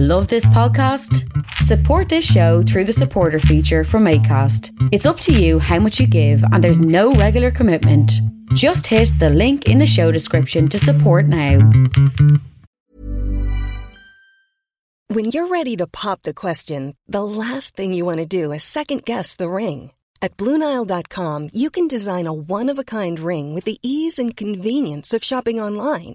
Love this podcast? Support this show through the supporter feature from ACAST. It's up to you how much you give, and there's no regular commitment. Just hit the link in the show description to support now. When you're ready to pop the question, the last thing you want to do is second guess the ring. At Bluenile.com, you can design a one of a kind ring with the ease and convenience of shopping online.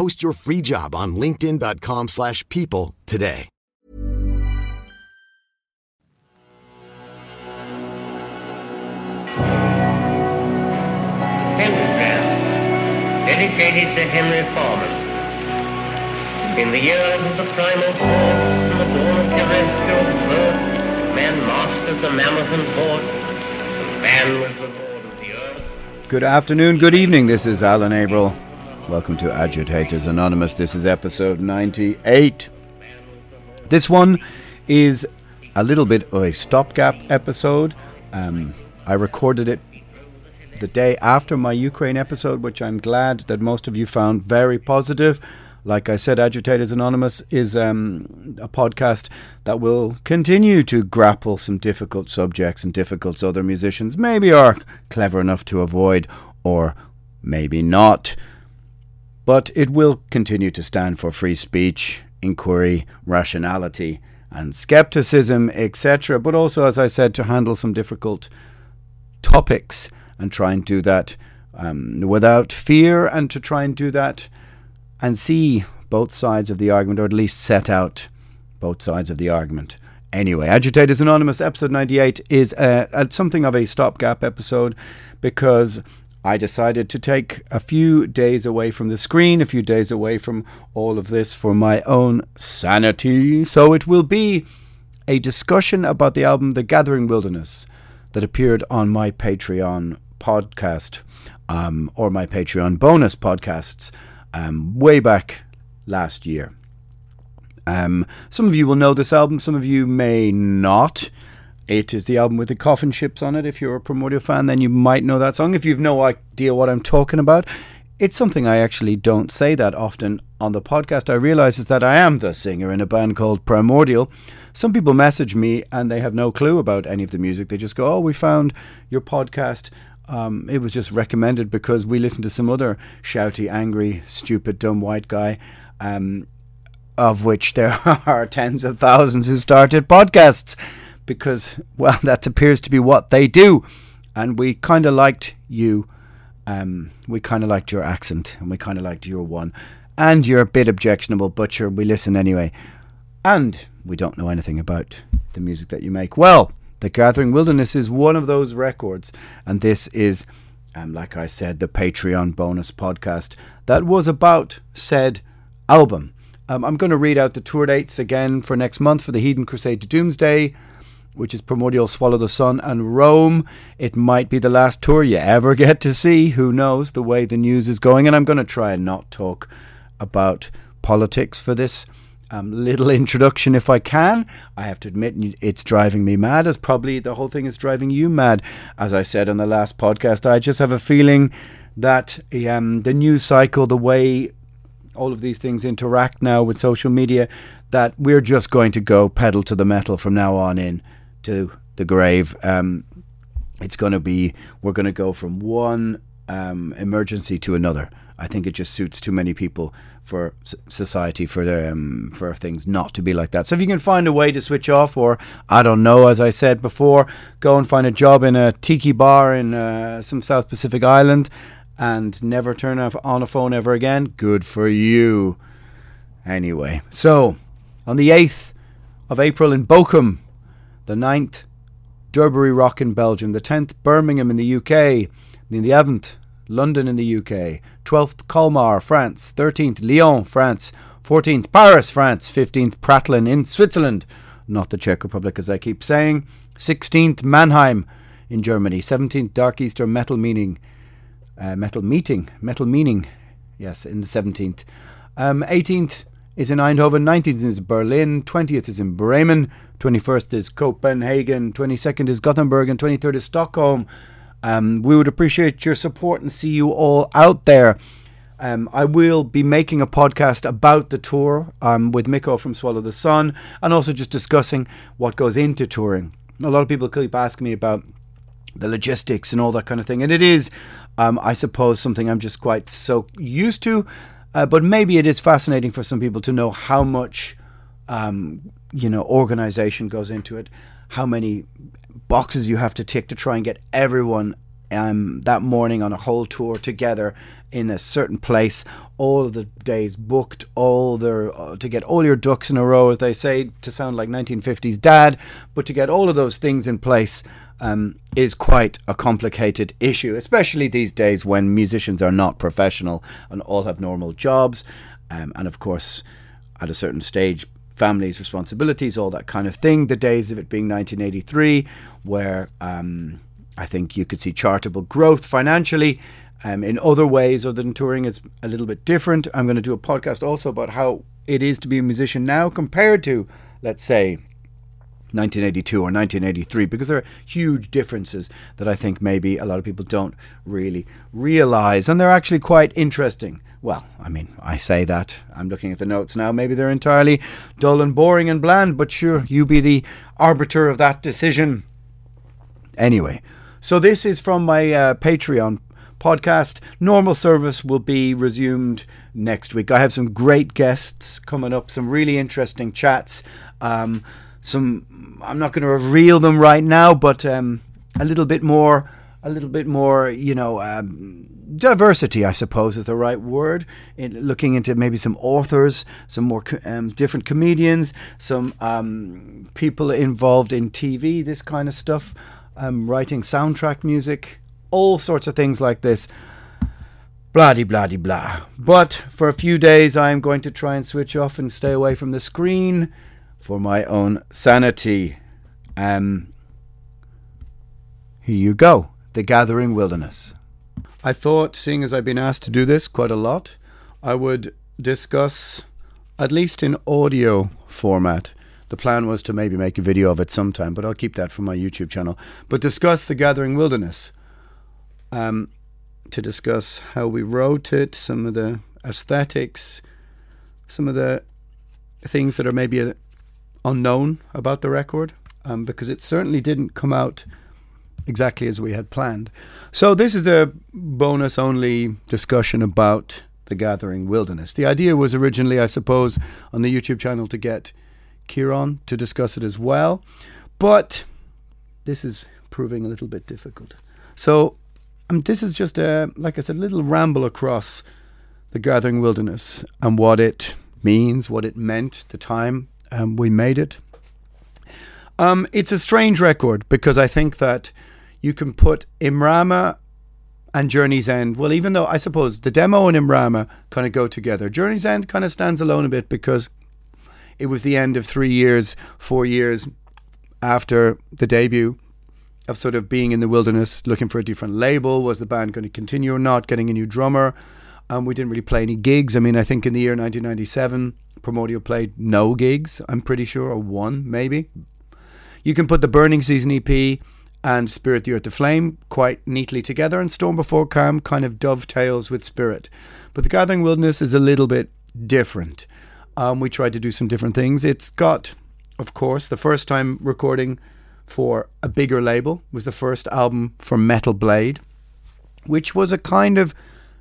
Post your free job on linkedin.com/people slash people today. Pentagram, dedicated to Henry Foreman. In the years of the primal force and the dawn of terrestrial birth, man mastered the mammoth and horse, and man was the lord of the earth. Good afternoon, good evening. This is Alan Averill. Welcome to Agitators Anonymous. This is episode 98. This one is a little bit of a stopgap episode. Um, I recorded it the day after my Ukraine episode, which I'm glad that most of you found very positive. Like I said, Agitators Anonymous is um, a podcast that will continue to grapple some difficult subjects and difficult other musicians maybe are clever enough to avoid or maybe not. But it will continue to stand for free speech, inquiry, rationality, and skepticism, etc. But also, as I said, to handle some difficult topics and try and do that um, without fear and to try and do that and see both sides of the argument, or at least set out both sides of the argument. Anyway, Agitators Anonymous, episode 98, is uh, something of a stopgap episode because I decided to take a few days away from the screen, a few days away from all of this for my own sanity. So it will be a discussion about the album The Gathering Wilderness that appeared on my Patreon podcast um, or my Patreon bonus podcasts um, way back last year. Um, some of you will know this album, some of you may not. It is the album with the coffin ships on it. If you're a Primordial fan, then you might know that song. If you've no idea what I'm talking about, it's something I actually don't say that often on the podcast. I realize is that I am the singer in a band called Primordial. Some people message me and they have no clue about any of the music. They just go, "Oh, we found your podcast. Um, it was just recommended because we listened to some other shouty, angry, stupid, dumb white guy." Um, of which there are tens of thousands who started podcasts because, well, that appears to be what they do. And we kind of liked you. Um, we kind of liked your accent and we kind of liked your one. And you're a bit objectionable, but we listen anyway. And we don't know anything about the music that you make. Well, The Gathering Wilderness is one of those records. And this is, um, like I said, the Patreon bonus podcast that was about said album. Um, I'm going to read out the tour dates again for next month for the Heathen Crusade to Doomsday, which is Primordial Swallow the Sun and Rome. It might be the last tour you ever get to see. Who knows the way the news is going? And I'm going to try and not talk about politics for this um, little introduction if I can. I have to admit it's driving me mad, as probably the whole thing is driving you mad. As I said on the last podcast, I just have a feeling that um, the news cycle, the way all of these things interact now with social media that we're just going to go pedal to the metal from now on in to the grave. Um, it's going to be we're going to go from one um, emergency to another. I think it just suits too many people for society for um, for things not to be like that. So if you can find a way to switch off, or I don't know, as I said before, go and find a job in a tiki bar in uh, some South Pacific island and never turn off on a phone ever again. Good for you. Anyway, so on the 8th of April in Bochum, the 9th, Durbuy Rock in Belgium, the 10th, Birmingham in the UK, the 11th, London in the UK, 12th, Colmar, France, 13th, Lyon, France, 14th, Paris, France, 15th, Pratteln in Switzerland, not the Czech Republic as I keep saying, 16th, Mannheim in Germany, 17th, Dark Easter Metal Meaning, uh, Metal Meeting, Metal Meaning, yes, in the 17th. Um, 18th is in Eindhoven, 19th is Berlin, 20th is in Bremen, 21st is Copenhagen, 22nd is Gothenburg, and 23rd is Stockholm. Um, we would appreciate your support and see you all out there. Um, I will be making a podcast about the tour um, with Mikko from Swallow the Sun and also just discussing what goes into touring. A lot of people keep asking me about the logistics and all that kind of thing, and it is, um, I suppose, something I'm just quite so used to. Uh, but maybe it is fascinating for some people to know how much, um, you know, organization goes into it, how many boxes you have to tick to try and get everyone um, that morning on a whole tour together in a certain place, all of the days booked, all their uh, to get all your ducks in a row, as they say, to sound like 1950s dad, but to get all of those things in place um, is quite a complicated issue, especially these days when musicians are not professional and all have normal jobs, um, and of course, at a certain stage, families, responsibilities, all that kind of thing. The days of it being 1983, where um, I think you could see chartable growth financially. Um, in other ways, other than touring, is a little bit different. I'm going to do a podcast also about how it is to be a musician now compared to, let's say, 1982 or 1983 because there are huge differences that I think maybe a lot of people don't really realize and they're actually quite interesting. Well, I mean, I say that. I'm looking at the notes now. Maybe they're entirely dull and boring and bland, but sure, you be the arbiter of that decision. Anyway, so this is from my uh, Patreon podcast. Normal service will be resumed next week. I have some great guests coming up, some really interesting chats. Um, some I'm not going to reveal them right now, but um, a little bit more, a little bit more, you know, um, diversity, I suppose, is the right word. In looking into maybe some authors, some more um, different comedians, some um, people involved in TV, this kind of stuff, um, writing soundtrack music, all sorts of things like this. Blah blah blah. But for a few days, I'm going to try and switch off and stay away from the screen for my own sanity. Um, here you go The Gathering Wilderness. I thought, seeing as I've been asked to do this quite a lot, I would discuss, at least in audio format, the plan was to maybe make a video of it sometime, but I'll keep that for my YouTube channel. But discuss The Gathering Wilderness. Um, to discuss how we wrote it, some of the aesthetics, some of the things that are maybe unknown about the record um, because it certainly didn't come out exactly as we had planned. So, this is a bonus only discussion about the Gathering Wilderness. The idea was originally, I suppose, on the YouTube channel to get Kieran to discuss it as well, but this is proving a little bit difficult. So, um, this is just a, like I said, a little ramble across the Gathering Wilderness and what it means, what it meant, the time um, we made it. Um, it's a strange record because I think that you can put Imrama and Journey's End. Well, even though I suppose the demo and Imrama kind of go together, Journey's End kind of stands alone a bit because it was the end of three years, four years after the debut of sort of being in the wilderness, looking for a different label. Was the band going to continue or not? Getting a new drummer. Um, we didn't really play any gigs. I mean, I think in the year 1997, Primordial played no gigs, I'm pretty sure, or one maybe. You can put the Burning Season EP and Spirit the Earth Aflame quite neatly together, and Storm Before Calm kind of dovetails with Spirit. But the Gathering Wilderness is a little bit different. Um, we tried to do some different things. It's got, of course, the first time recording for a bigger label was the first album for Metal Blade, which was a kind of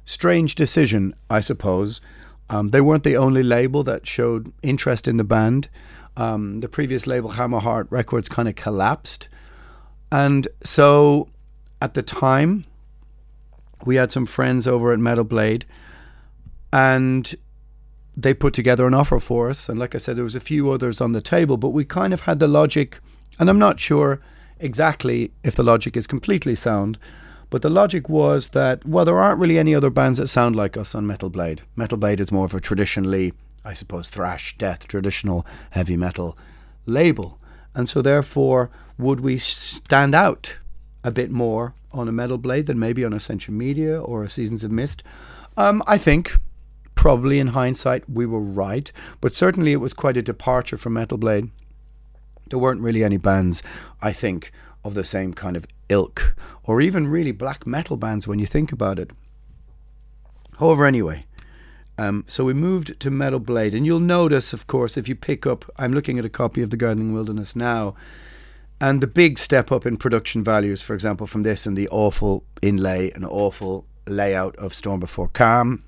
strange decision, I suppose. Um, they weren't the only label that showed interest in the band. Um, the previous label, Hammerheart Records, kind of collapsed. And so at the time, we had some friends over at Metal Blade, and they put together an offer for us. And like I said, there was a few others on the table, but we kind of had the logic, and I'm not sure exactly if the logic is completely sound, but the logic was that, well, there aren't really any other bands that sound like us on Metal Blade. Metal Blade is more of a traditionally, I suppose, thrash, death, traditional heavy metal label. And so, therefore, would we stand out a bit more on a Metal Blade than maybe on Ascension Media or a Seasons of Mist? Um, I think probably in hindsight we were right, but certainly it was quite a departure from Metal Blade. There weren't really any bands, I think, of the same kind of ilk, or even really black metal bands when you think about it. However, anyway, um, so we moved to Metal Blade, and you'll notice, of course, if you pick up, I'm looking at a copy of The Gathering Wilderness now, and the big step up in production values, for example, from this and the awful inlay and awful layout of Storm Before Calm,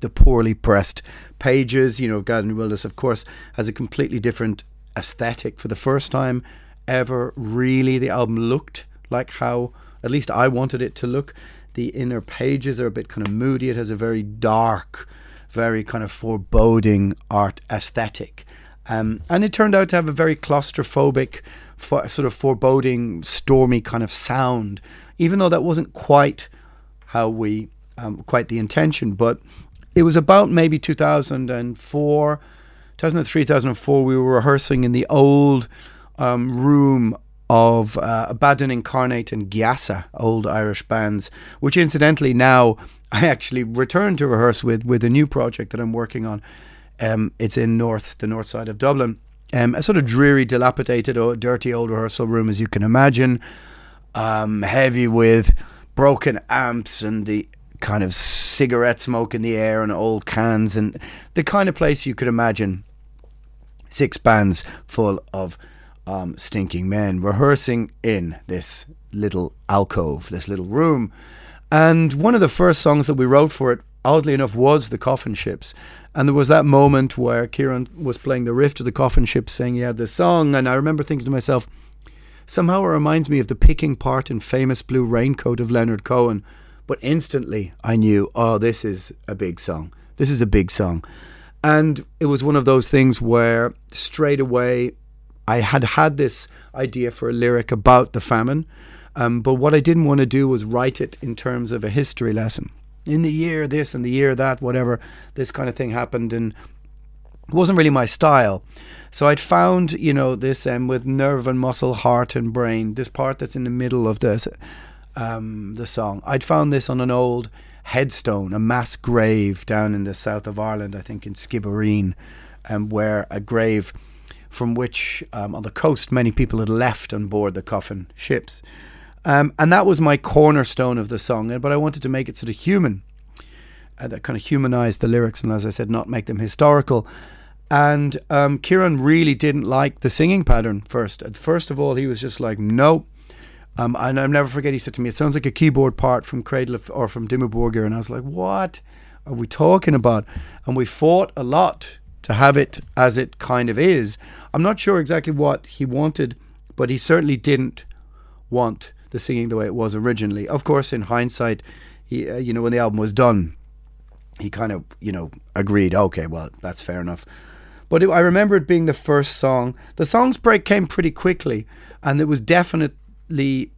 the poorly pressed pages. You know, Gathering Wilderness, of course, has a completely different aesthetic for the first time ever. Really, the album looked like how at least I wanted it to look. The inner pages are a bit kind of moody. It has a very dark, very kind of foreboding art aesthetic. Um, and it turned out to have a very claustrophobic, for, sort of foreboding, stormy kind of sound, even though that wasn't quite how we, um, quite the intention. But it was about maybe 2004, 2003, 2004. We were rehearsing in the old um, room of uh, Abaddon Incarnate and Geasa, old Irish bands, which incidentally now I actually return to rehearse with with a new project that I'm working on. Um, it's in north, the north side of Dublin. Um, a sort of dreary, dilapidated, or dirty old rehearsal room, as you can imagine. Um, heavy with broken amps and the kind of cigarette smoke in the air and old cans and the kind of place you could imagine six bands full of um, stinking men rehearsing in this little alcove, this little room. And one of the first songs that we wrote for it, oddly enough, was The Coffin Ships. And there was that moment where Kieran was playing the riff to The Coffin Ships, saying he had this song. And I remember thinking to myself, somehow it reminds me of the picking part in Famous Blue Raincoat of Leonard Cohen but instantly I knew, oh, this is a big song. This is a big song. And it was one of those things where straight away I had had this idea for a lyric about the famine. Um, but what I didn't want to do was write it in terms of a history lesson. In the year this and the year that, whatever, this kind of thing happened. And it wasn't really my style. So I'd found, you know, this um, with nerve and muscle, heart and brain, this part that's in the middle of this um, the song. I'd found this on an old headstone, a mass grave down in the south of Ireland, I think in Skibbereen, um, where a grave from which um, on the coast many people had left on board the coffin ships. Um, and that was my cornerstone of the song, but I wanted to make it sort of human. Uh, that kind of humanized the lyrics, and as I said, not make them historical. And um, Kieran really didn't like the singing pattern first. First of all, he was just like, nope, um, and I'll never forget, he said to me, It sounds like a keyboard part from Cradle of, or from Dimmu Borgir. And I was like, What are we talking about? And we fought a lot to have it as it kind of is. I'm not sure exactly what he wanted, but he certainly didn't want the singing the way it was originally. Of course, in hindsight, he, uh, you know, when the album was done, he kind of, you know, agreed, okay, well, that's fair enough. But it, I remember it being the first song. The songs break came pretty quickly, and it was definitely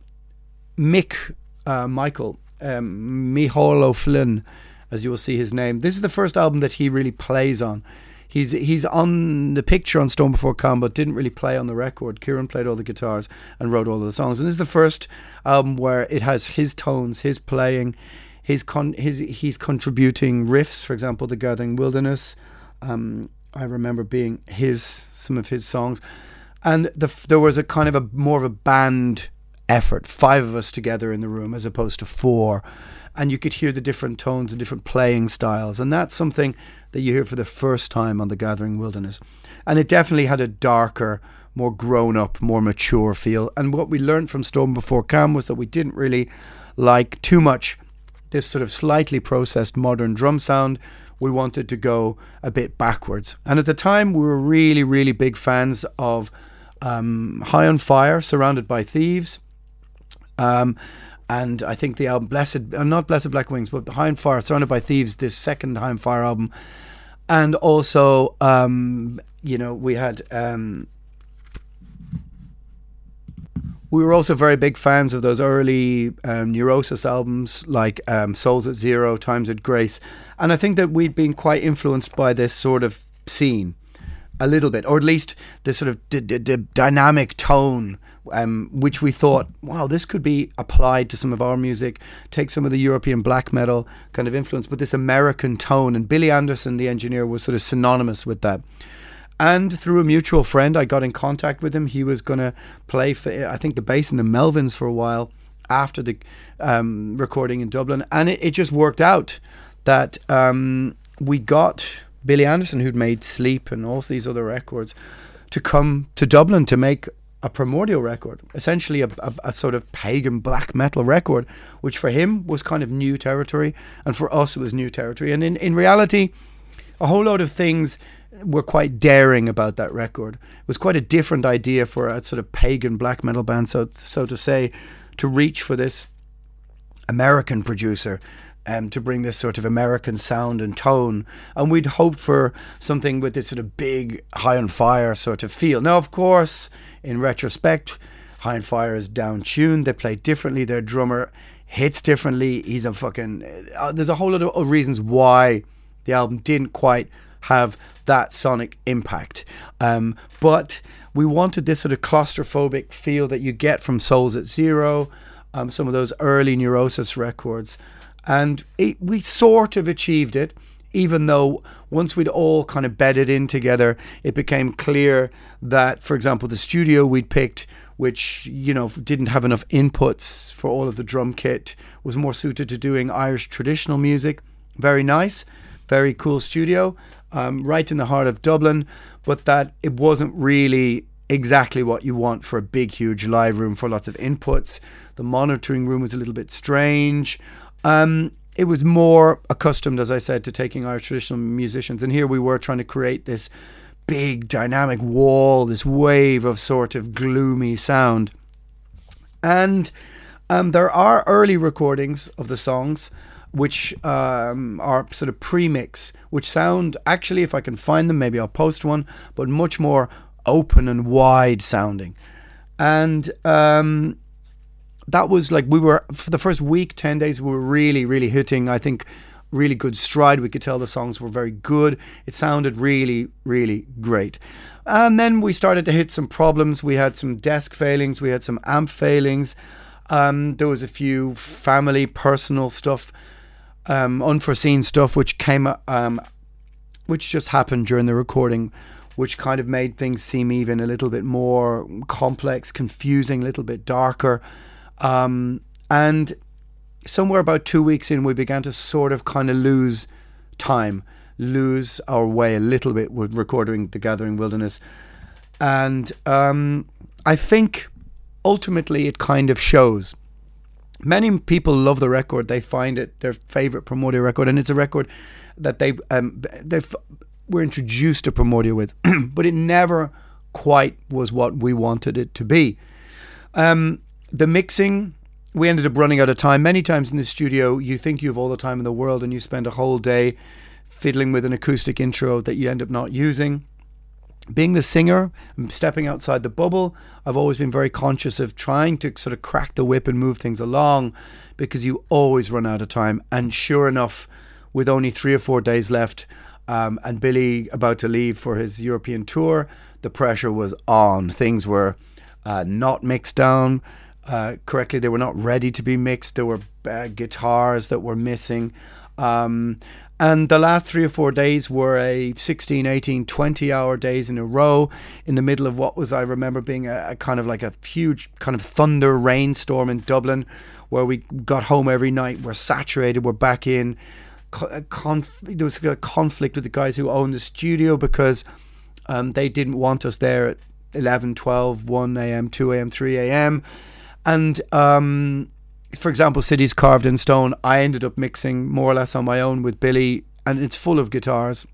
Mick uh, Michael um, Micheál O'Floinn, as you will see his name. This is the first album that he really plays on. He's he's on the picture on Storm Before Calm, but didn't really play on the record. Kieran played all the guitars and wrote all the songs. And this is the first album where it has his tones, his playing, his con his he's contributing riffs. For example, the Gathering Wilderness. Um, I remember being his some of his songs, and the, there was a kind of a more of a band effort, five of us together in the room as opposed to four. And you could hear the different tones and different playing styles. And that's something that you hear for the first time on The Gathering Wilderness. And it definitely had a darker, more grown up, more mature feel. And what we learned from Storm Before Calm was that we didn't really like too much this sort of slightly processed modern drum sound. We wanted to go a bit backwards. And at the time, we were really, really big fans of um, High on Fire, Surrounded by Thieves. Um, and I think the album Blessed, uh, not Blessed Black Wings, but High on Fire, Surrounded by Thieves, this second High on Fire album. and also um, you know we had um, we were also very big fans of those early um, Neurosis albums like um, Souls at Zero, Times at Grace. And I think that we'd been quite influenced by this sort of scene a little bit, or at least this sort of d- d- d- dynamic tone, um, which we thought, wow, this could be applied to some of our music, take some of the European black metal kind of influence, but this American tone. And Billy Anderson, the engineer, was sort of synonymous with that. And through a mutual friend, I got in contact with him. He was going to play for, I think, the bass in the Melvins for a while after the um, recording in Dublin. And it, it, just worked out that um, we got Billy Anderson, who'd made Sleep and all these other records, to come to Dublin to make a primordial record, essentially a, a, a, sort of pagan black metal record, which for him was kind of new territory, and for us it was new territory. And in, in reality, a whole lot of things were quite daring about that record. It was quite a different idea for a sort of pagan black metal band, so so to say, to reach for this American producer. Um, to bring this sort of American sound and tone, and we'd hoped for something with this sort of big, high on fire sort of feel. Now, of course, in retrospect, High Fire is down tuned. They play differently. Their drummer hits differently. He's a fucking. Uh, there's a whole lot of reasons why the album didn't quite have that sonic impact. Um, but we wanted this sort of claustrophobic feel that you get from Souls at Zero, um, some of those early Neurosis records. And it, we sort of achieved it, even though once we'd all kind of bedded in together, it became clear that, for example, the studio we'd picked, which, you know, didn't have enough inputs for all of the drum kit, was more suited to doing Irish traditional music. Very nice very cool studio, um, right in the heart of Dublin, but that it wasn't really exactly what you want for a big, huge live room for lots of inputs. The monitoring room was a little bit strange. Um, it was more accustomed, as I said, to taking our traditional musicians, and here we were trying to create this big dynamic wall, this wave of sort of gloomy sound. And um, there are early recordings of the songs which um, are sort of premix, which sound actually, if I can find them, maybe I'll post one, but much more open and wide sounding. And um, that was like we were for the first week, 10 days, we were really, really hitting, I think, really good stride. We could tell the songs were very good. It sounded really, really great. And then we started to hit some problems. We had some desk failings, we had some amp failings. Um, there was a few family, personal stuff um, unforeseen stuff which came, um, which just happened during the recording, which kind of made things seem even a little bit more complex, confusing, a little bit darker. Um, and somewhere about two weeks in, we began to sort of kind of lose time, lose our way a little bit with recording The Gathering Wilderness. And um, I think ultimately it kind of shows many people love the record. They find it their favorite Primordial record, and it's a record that they um, they were introduced to Primordial with, but it never quite was what we wanted it to be. Um, the mixing, we ended up running out of time. Many times in the studio, you think you have all the time in the world, and you spend a whole day fiddling with an acoustic intro that you end up not using being the singer, stepping outside the bubble, I've always been very conscious of trying to sort of crack the whip and move things along because you always run out of time. And sure enough, with only three or four days left, um, and Billy about to leave for his European tour, the pressure was on. Things were uh, not mixed down uh, correctly, they were not ready to be mixed. There were uh, guitars that were missing. Um, and the last three or four days were a 16, 18, 20 hour days in a row in the middle of what was, I remember, being a, a kind of like a huge kind of thunder rainstorm in Dublin where we got home every night. We're saturated, we're back in. Conf- there was a conflict with the guys who owned the studio because um, they didn't want us there at 11, 12, 1 a.m., 2 a.m., 3 a.m. And um, for example, Cities Carved in Stone, I ended up mixing more or less on my own with Billy, and it's full of guitars.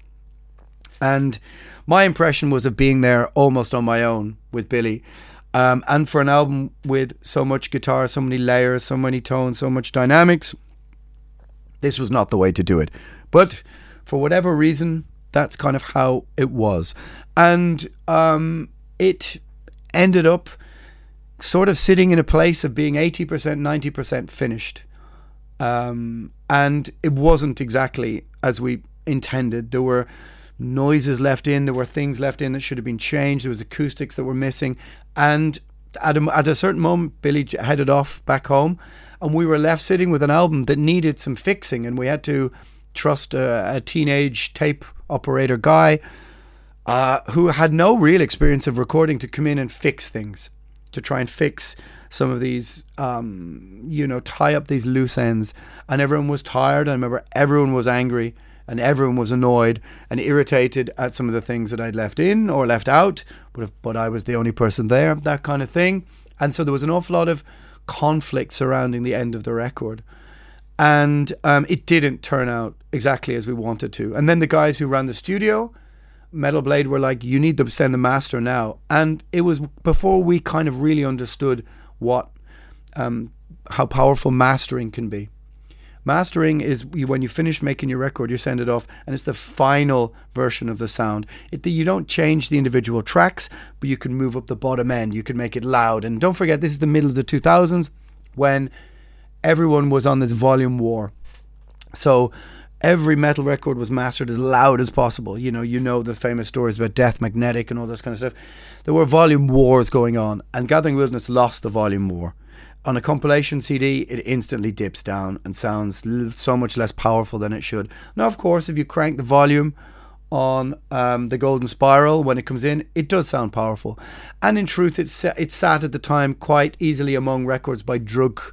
And my impression was of being there almost on my own with Billy. Um, and for an album with so much guitar, so many layers, so many tones, so much dynamics, this was not the way to do it. But for whatever reason, That's kind of how it was. And um, it ended up sort of sitting in a place of being 80%, 90% finished. Um, and it wasn't exactly as we intended. There were noises left in, there were things left in that should have been changed, there was acoustics that were missing. And at a, at a certain moment, Billy headed off back home, and we were left sitting with an album that needed some fixing, and we had to trust a, a teenage tape operator guy uh, who had no real experience of recording to come in and fix things, to try and fix some of these, um, you know, tie up these loose ends. And everyone was tired. I remember everyone was angry and everyone was annoyed and irritated at some of the things that I'd left in or left out, but, if, but I was the only person there, that kind of thing. And so there was an awful lot of conflict surrounding the end of the record. And um, it didn't turn out exactly as we wanted to. And then the guys who ran the studio, Metal Blade, were like, you need to send the master now. And it was before we kind of really understood what, um, how powerful mastering can be. Mastering is when you finish making your record, you send it off, and it's the final version of the sound. It, you don't change the individual tracks, but you can move up the bottom end. You can make it loud. And don't forget, this is the middle of the 2000s when everyone was on this volume war. So every metal record was mastered as loud as possible. You know, you know the famous stories about Death Magnetic and all this kind of stuff. There were volume wars going on, and Gathering Wilderness lost the volume war on a compilation CD, it instantly dips down and sounds so much less powerful than it should. Now, of course, if you crank the volume on um, the Golden Spiral when it comes in, it does sound powerful. And in truth, it's it sat at the time quite easily among records by Drudkh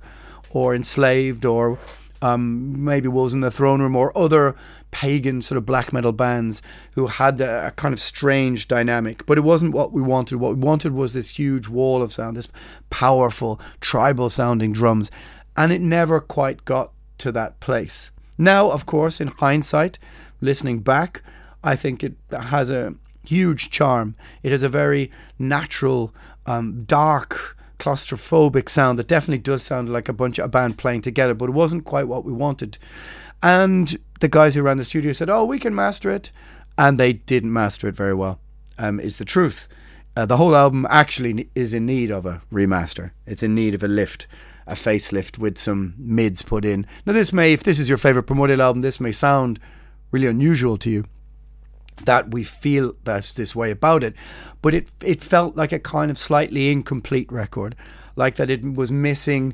or Enslaved or um, maybe Wolves in the Throne Room or other pagan sort of black metal bands who had a, a, kind of strange dynamic. But it wasn't what we wanted. What we wanted was this huge wall of sound, this powerful tribal sounding drums. And it never quite got to that place. Now, of course, in hindsight, listening back, I think it has a huge charm. It has a very natural, um, dark, claustrophobic sound that definitely does sound like a bunch of a band playing together, but it wasn't quite what we wanted. And the guys who ran the studio said, "Oh, we can master it," and they didn't master it very well. Um, is the truth. Uh, the whole album actually is in need of a remaster. It's in need of a lift, a facelift with some mids put in. Now, this may, if this is your favorite Primordial album, this may sound really unusual to you that we feel that's this way about it, but it it felt like a kind of slightly incomplete record, like that it was missing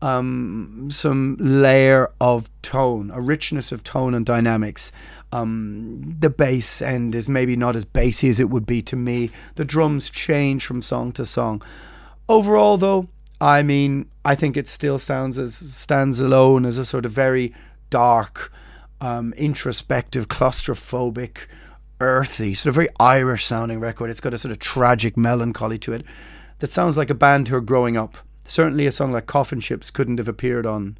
um, some layer of tone, a richness of tone and dynamics. Um, the bass end is maybe not as bassy as it would be to me. The drums change from song to song. Overall, though, I mean, I think it still sounds as stands alone as a sort of very dark, um, introspective, claustrophobic, earthy, sort of very Irish sounding record. It's got a sort of tragic melancholy to it that sounds like a band who are growing up certainly a song like Coffin Ships couldn't have appeared on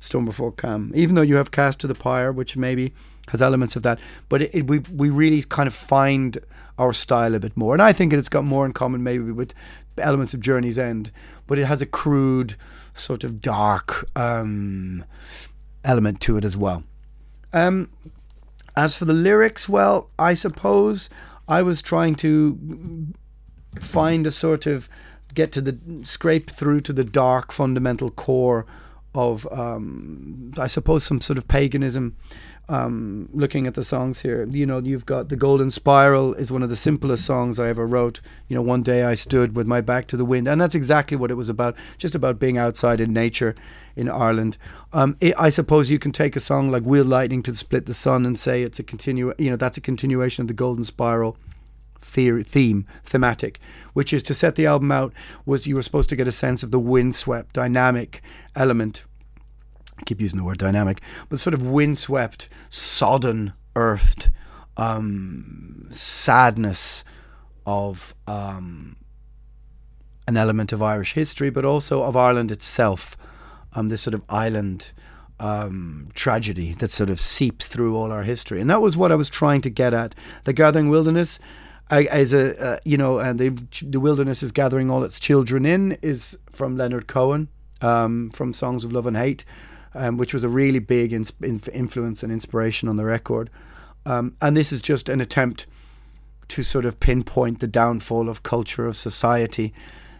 Storm Before Calm, even though you have Cast to the Pyre, which maybe has elements of that. But it, it, we we really kind of find our style a bit more, and I think it's got more in common maybe with elements of Journey's End, but it has a crude, sort of dark um, element to it as well. Um, as for the lyrics, well, I suppose I was trying to find a sort of get to the scrape through to the dark fundamental core of um, I suppose some sort of paganism. Um, looking at the songs here, you know, you've got the Golden Spiral is one of the simplest songs I ever wrote. You know, one day I stood with my back to the wind, and that's exactly what it was about. Just about being outside in nature in Ireland. Um, it, I suppose you can take a song like Wield Lightning to Split the Sun and say it's a continue. You know, that's a continuation of the Golden Spiral theory, theme, thematic, which is to set the album out was you were supposed to get a sense of the windswept dynamic element. I keep using the word dynamic, but sort of windswept, sodden, earthed um, sadness of um, an element of Irish history, but also of Ireland itself. Um, this sort of island um, tragedy that sort of seeps through all our history, and that was what I was trying to get at. The Gathering Wilderness as a uh, you know, and the wilderness is gathering all its children in is from Leonard Cohen um, from Songs of Love and Hate, um, which was a really big ins- influence and inspiration on the record. Um, and this is just an attempt to sort of pinpoint the downfall of culture, of society,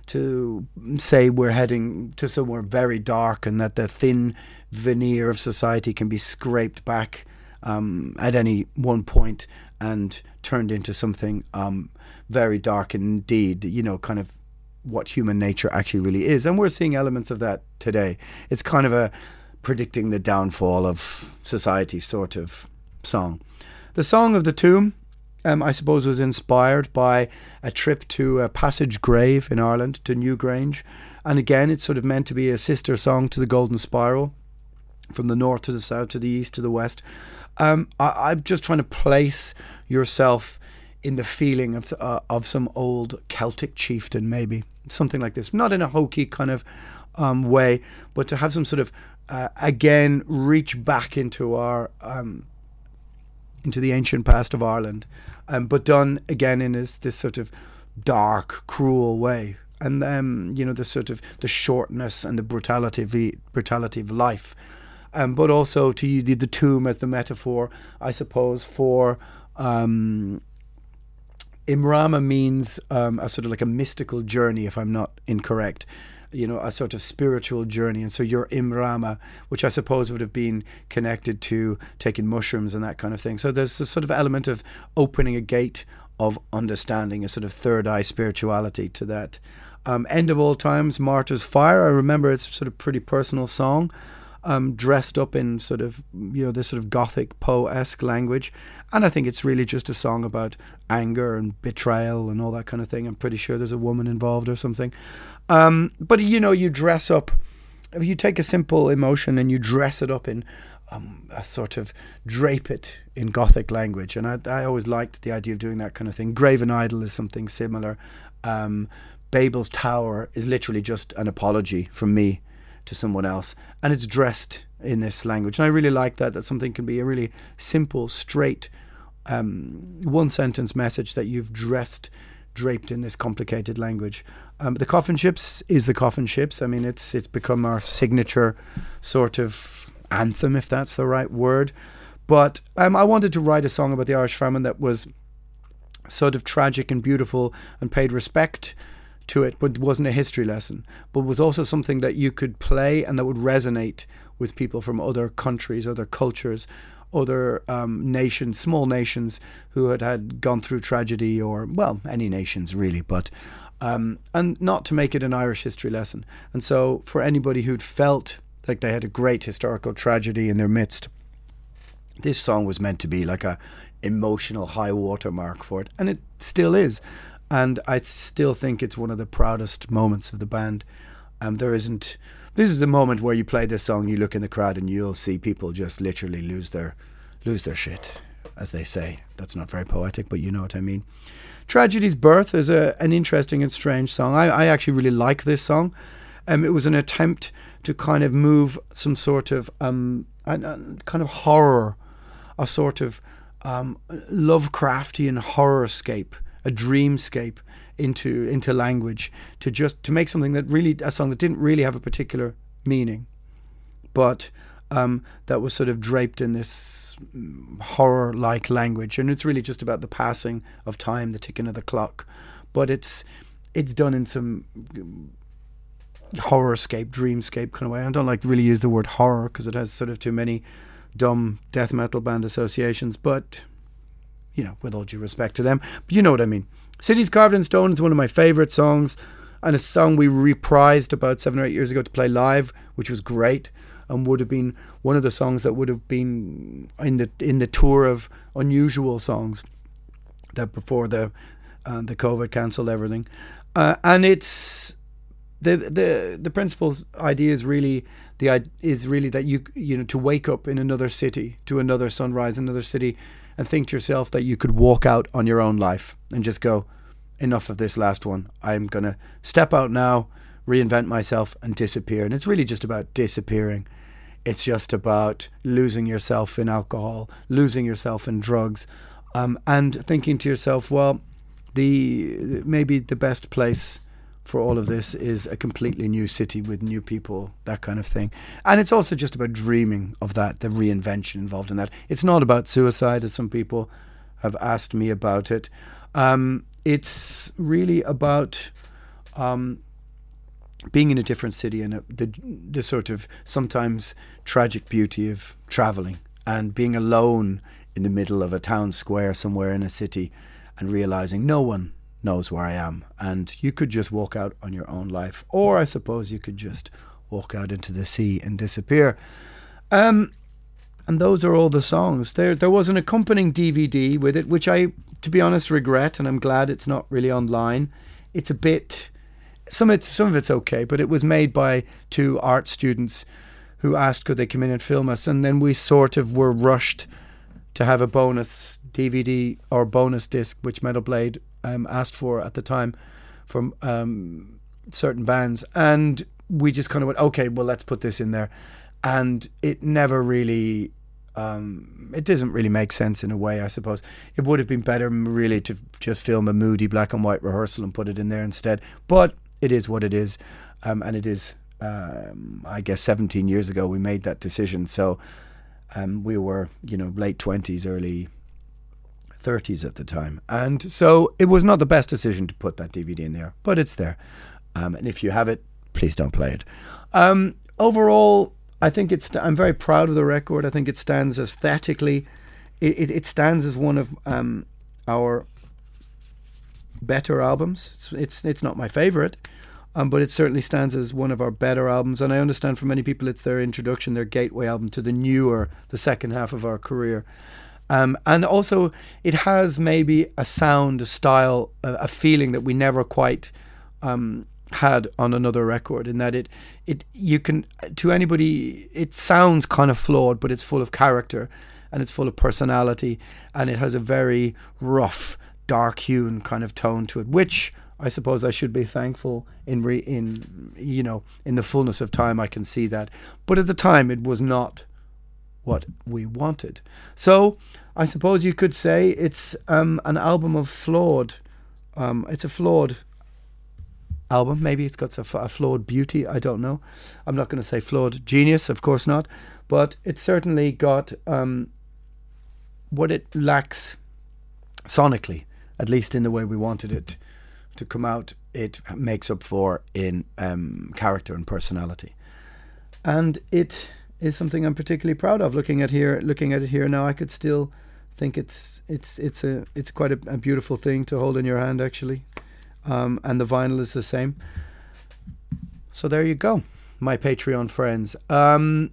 to say we're heading to somewhere very dark and that the thin veneer of society can be scraped back um, at any one point and turned into something um, very dark indeed, you know, kind of what human nature actually really is. And we're seeing elements of that today. It's kind of a predicting the downfall of society sort of song. The Song of the Tomb um, I suppose, was inspired by a trip to a Passage Grave in Ireland, to Newgrange. And again, it's sort of meant to be a sister song to the Golden Spiral, from the north to the south, to the east to the west. Um, I, am just trying to place yourself in the feeling of uh, of some old Celtic chieftain, maybe something like this. Not in a hokey kind of um, way, but to have some sort of uh, again reach back into our um, into the ancient past of Ireland um, but done again in this, this sort of dark, cruel way. And um, you know the sort of the shortness and the brutality of brutality of life, um, but also to the, the tomb as the metaphor, I suppose, for um, Imrama means um, a sort of like a mystical journey, if I'm not incorrect you know, a sort of spiritual journey. And so your Imrama, which I suppose would have been connected to taking mushrooms and that kind of thing. So there's a sort of element of opening a gate of understanding, a sort of third eye spirituality to that. Um, End of All Times, Martyr's Fire. I remember it's sort of pretty personal song. Um, dressed up in sort of you know this sort of gothic Poe esque language, and I think it's really just a song about anger and betrayal and all that kind of thing. I'm pretty sure there's a woman involved or something. Um, but you know, you dress up. If you take a simple emotion and you dress it up in um, a sort of drape it in Gothic language, and I, I always liked the idea of doing that kind of thing. Graven Idol is something similar. Um, Babel's Tower is literally just an apology from me to someone else, and it's dressed in this language. And I really like that. That something can be a really simple, straight, um, one sentence message that you've dressed, draped in this complicated language. Um, the coffin ships is the coffin ships. I mean, it's it's become our signature sort of anthem, if that's the right word. But um, I wanted to write a song about the Irish famine that was sort of tragic and beautiful and paid respect to it, but wasn't a history lesson, but was also something that you could play and that would resonate with people from other countries, other cultures, other um, nations, small nations who had had gone through tragedy, or well, any nations really, but um, and not to make it an Irish history lesson. And so, for anybody who'd felt like they had a great historical tragedy in their midst, this song was meant to be like a emotional high water mark for it, and it still is. And I still think it's one of the proudest moments of the band. Um, there isn't. This is the moment where you play this song, you look in the crowd, and you'll see people just literally lose their lose their shit, as they say. That's not very poetic, but you know what I mean. Tragedy's Birth is a, an interesting and strange song. I, I actually really like this song. Um, it was an attempt to kind of move some sort of um, a, a kind of horror, a sort of um, Lovecraftian horrorscape, a dreamscape into into language to just to make something that really a song that didn't really have a particular meaning, but um, that was sort of draped in this horror like language. And it's really just about the passing of time, the ticking of the clock. But it's it's done in some horrorscape, dreamscape kind of way. I don't like really use the word horror because it has sort of too many dumb death metal band associations. But, you know, with all due respect to them, but you know what I mean. Cities Carved in Stone is one of my favourite songs and a song we reprised about seven or eight years ago to play live, which was great and would have been one of the songs that would have been in the in the tour of unusual songs that before the uh, the COVID cancelled everything, uh, and it's the the the principal's idea is really the is really that you you know to wake up in another city to another sunrise another city and think to yourself that you could walk out on your own life and just go enough of this last one i'm going to step out now reinvent myself and disappear. And it's really just about disappearing. It's just about losing yourself in alcohol, losing yourself in drugs, um, and thinking to yourself, well, the maybe the best place for all of this is a completely new city with new people, that kind of thing. And it's also just about dreaming of that, the reinvention involved in that. It's not about suicide, as some people have asked me about it. Um, it's really about um, being in a different city and a, the, the sort of sometimes tragic beauty of traveling and being alone in the middle of a town square somewhere in a city and realizing no one knows where I am. And you could just walk out on your own life, or I suppose you could just walk out into the sea and disappear. Um, and those are all the songs. There, there was an accompanying DVD with it, which I, to be honest, regret, and I'm glad it's not really online. It's a bit, some it's, some of it's okay, but it was made by two art students who asked could they come in and film us, and then we sort of were rushed to have a bonus DVD or bonus disc, which Metal Blade um, asked for at the time from um, certain bands, and we just kind of went, okay, well, let's put this in there, and it never really. Um, it doesn't really make sense in a way, I suppose. It would have been better, really, to just film a moody black and white rehearsal and put it in there instead. But it is what it is, um, and it is. Um, I guess 17 years ago we made that decision. So um, we were, you know, late 20s, early 30s at the time. And so it was not the best decision to put that DVD in there, but it's there. Um, and if you have it, please don't play it. Um, overall, I think it's. I'm very proud of the record. I think it stands aesthetically. It, it, it stands as one of um, our better albums. It's, it's it's not my favorite, um, but it certainly stands as one of our better albums. And I understand for many people, it's their introduction, their gateway album to the newer, the second half of our career. Um, and also, it has maybe a sound, a style, a, a feeling that we never quite um, had on another record. In that it, it you can to anybody, it sounds kind of flawed, but it's full of character, and it's full of personality, and it has a very rough, dark-hewn kind of tone to it, which I suppose I should be thankful in re, in you know in the fullness of time I can see that, but at the time it was not what we wanted. So I suppose you could say it's um, an album of flawed. Um, it's a flawed album. Maybe it's got a, a flawed beauty. I don't know. I'm not going to say flawed genius, of course not. But it's certainly got um, what it lacks sonically, at least in the way we wanted it to come out. It makes up for in um, character and personality, and it is something I'm particularly proud of. Looking at here, looking at it here now, I could still think it's it's it's a it's quite a, a beautiful thing to hold in your hand actually, um, and the vinyl is the same. So there you go, my Patreon friends. Um,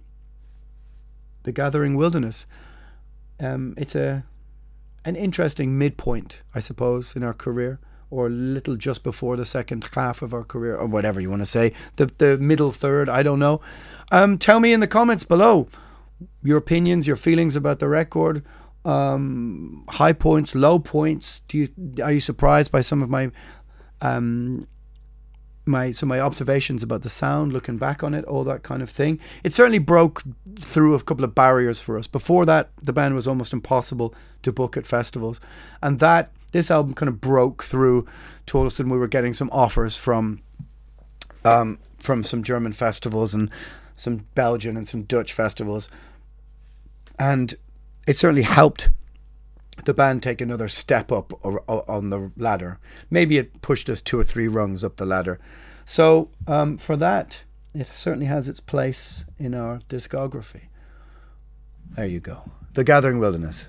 the Gathering Wilderness. Um, it's a an interesting midpoint, I suppose, in our career, or little just before the second half of our career, or whatever you want to say, the the middle third. I don't know. Um, tell me in the comments below your opinions, your feelings about the record. Um, high points, low points. Do you are you surprised by some of my um, my some my observations about the sound, looking back on it, all that kind of thing. It certainly broke through a couple of barriers for us. Before that, the band was almost impossible to book at festivals, and that this album kind of broke through. To all of a sudden, we were getting some offers from um, from some German festivals and some Belgian and some Dutch festivals, and it certainly helped the band take another step up or, or, on the ladder. Maybe it pushed us two or three rungs up the ladder. So um, for that, it certainly has its place in our discography. There you go. The Gathering Wilderness.